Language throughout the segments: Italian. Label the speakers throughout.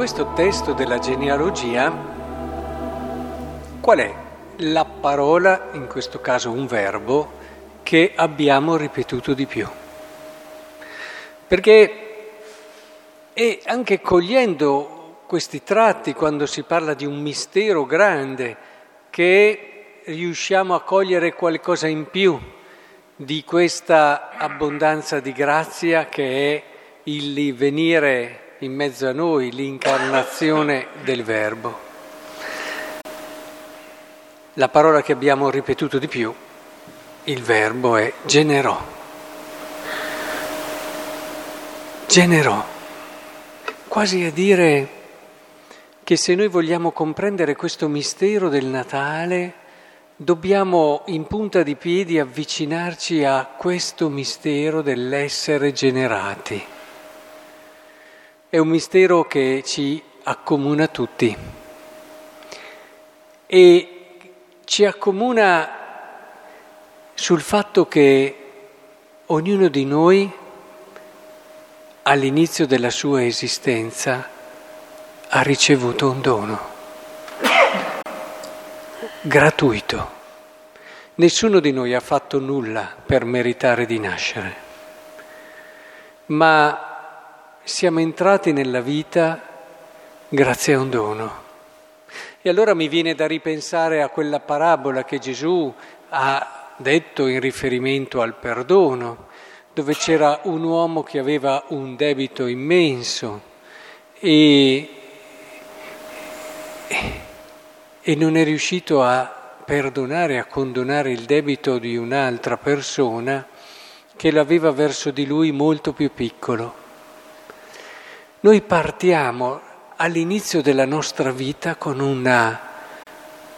Speaker 1: questo testo della genealogia, qual è la parola, in questo caso un verbo, che abbiamo ripetuto di più? Perché e anche cogliendo questi tratti, quando si parla di un mistero grande, che riusciamo a cogliere qualcosa in più di questa abbondanza di grazia che è il venire in mezzo a noi l'incarnazione del Verbo. La parola che abbiamo ripetuto di più, il verbo è generò. Generò. Quasi a dire che se noi vogliamo comprendere questo mistero del Natale, dobbiamo in punta di piedi avvicinarci a questo mistero dell'essere generati. È un mistero che ci accomuna tutti. E ci accomuna sul fatto che ognuno di noi all'inizio della sua esistenza ha ricevuto un dono. Gratuito. Nessuno di noi ha fatto nulla per meritare di nascere, ma siamo entrati nella vita grazie a un dono. E allora mi viene da ripensare a quella parabola che Gesù ha detto in riferimento al perdono, dove c'era un uomo che aveva un debito immenso e, e non è riuscito a perdonare, a condonare il debito di un'altra persona che l'aveva verso di lui molto più piccolo. Noi partiamo all'inizio della nostra vita con un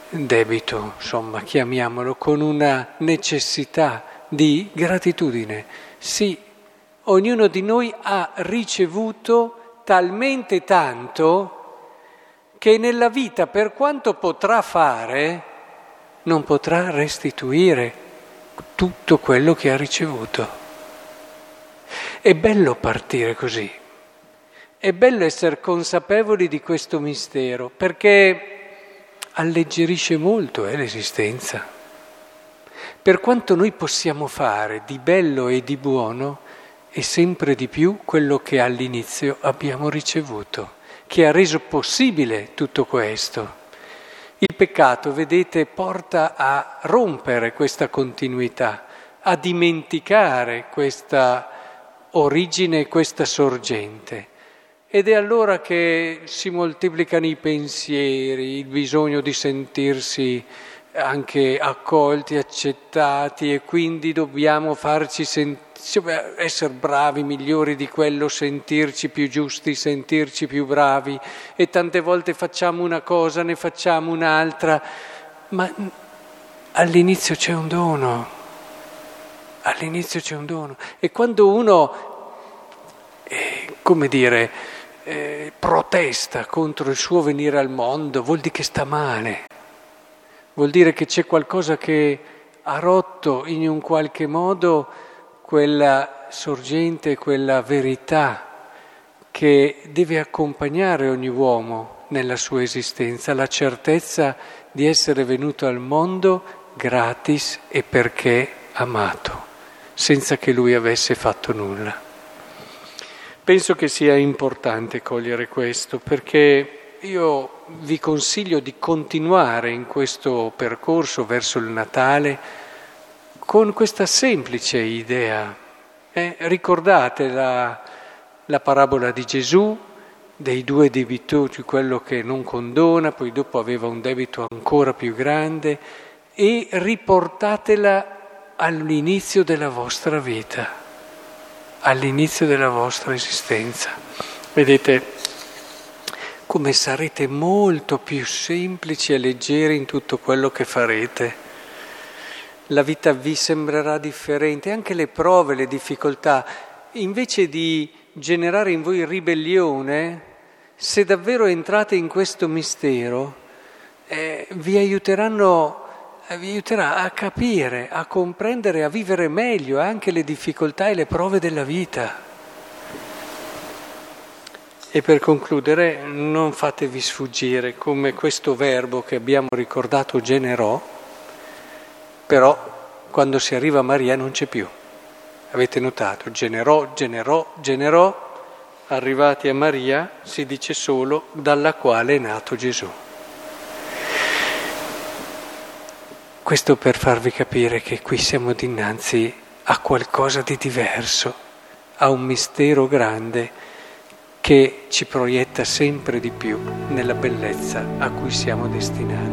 Speaker 1: debito, insomma, chiamiamolo, con una necessità di gratitudine. Sì, ognuno di noi ha ricevuto talmente tanto che nella vita, per quanto potrà fare, non potrà restituire tutto quello che ha ricevuto. È bello partire così. È bello essere consapevoli di questo mistero perché alleggerisce molto eh, l'esistenza. Per quanto noi possiamo fare di bello e di buono, è sempre di più quello che all'inizio abbiamo ricevuto, che ha reso possibile tutto questo. Il peccato, vedete, porta a rompere questa continuità, a dimenticare questa origine, questa sorgente. Ed è allora che si moltiplicano i pensieri, il bisogno di sentirsi anche accolti, accettati e quindi dobbiamo farci sentire, essere bravi, migliori di quello, sentirci più giusti, sentirci più bravi. E tante volte facciamo una cosa, ne facciamo un'altra, ma all'inizio c'è un dono, all'inizio c'è un dono. E quando uno, eh, come dire, eh, protesta contro il suo venire al mondo, vuol dire che sta male, vuol dire che c'è qualcosa che ha rotto in un qualche modo quella sorgente, quella verità che deve accompagnare ogni uomo nella sua esistenza, la certezza di essere venuto al mondo gratis e perché amato, senza che lui avesse fatto nulla. Penso che sia importante cogliere questo perché io vi consiglio di continuare in questo percorso verso il Natale con questa semplice idea. Eh, ricordate la, la parabola di Gesù, dei due debitori, quello che non condona, poi dopo aveva un debito ancora più grande, e riportatela all'inizio della vostra vita all'inizio della vostra esistenza. Vedete come sarete molto più semplici e leggeri in tutto quello che farete. La vita vi sembrerà differente, anche le prove, le difficoltà, invece di generare in voi ribellione, se davvero entrate in questo mistero, eh, vi aiuteranno vi aiuterà a capire, a comprendere, a vivere meglio anche le difficoltà e le prove della vita. E per concludere, non fatevi sfuggire come questo verbo che abbiamo ricordato generò, però quando si arriva a Maria non c'è più. Avete notato? Generò, generò, generò, arrivati a Maria si dice solo dalla quale è nato Gesù. Questo per farvi capire che qui siamo dinanzi a qualcosa di diverso, a un mistero grande che ci proietta sempre di più nella bellezza a cui siamo destinati.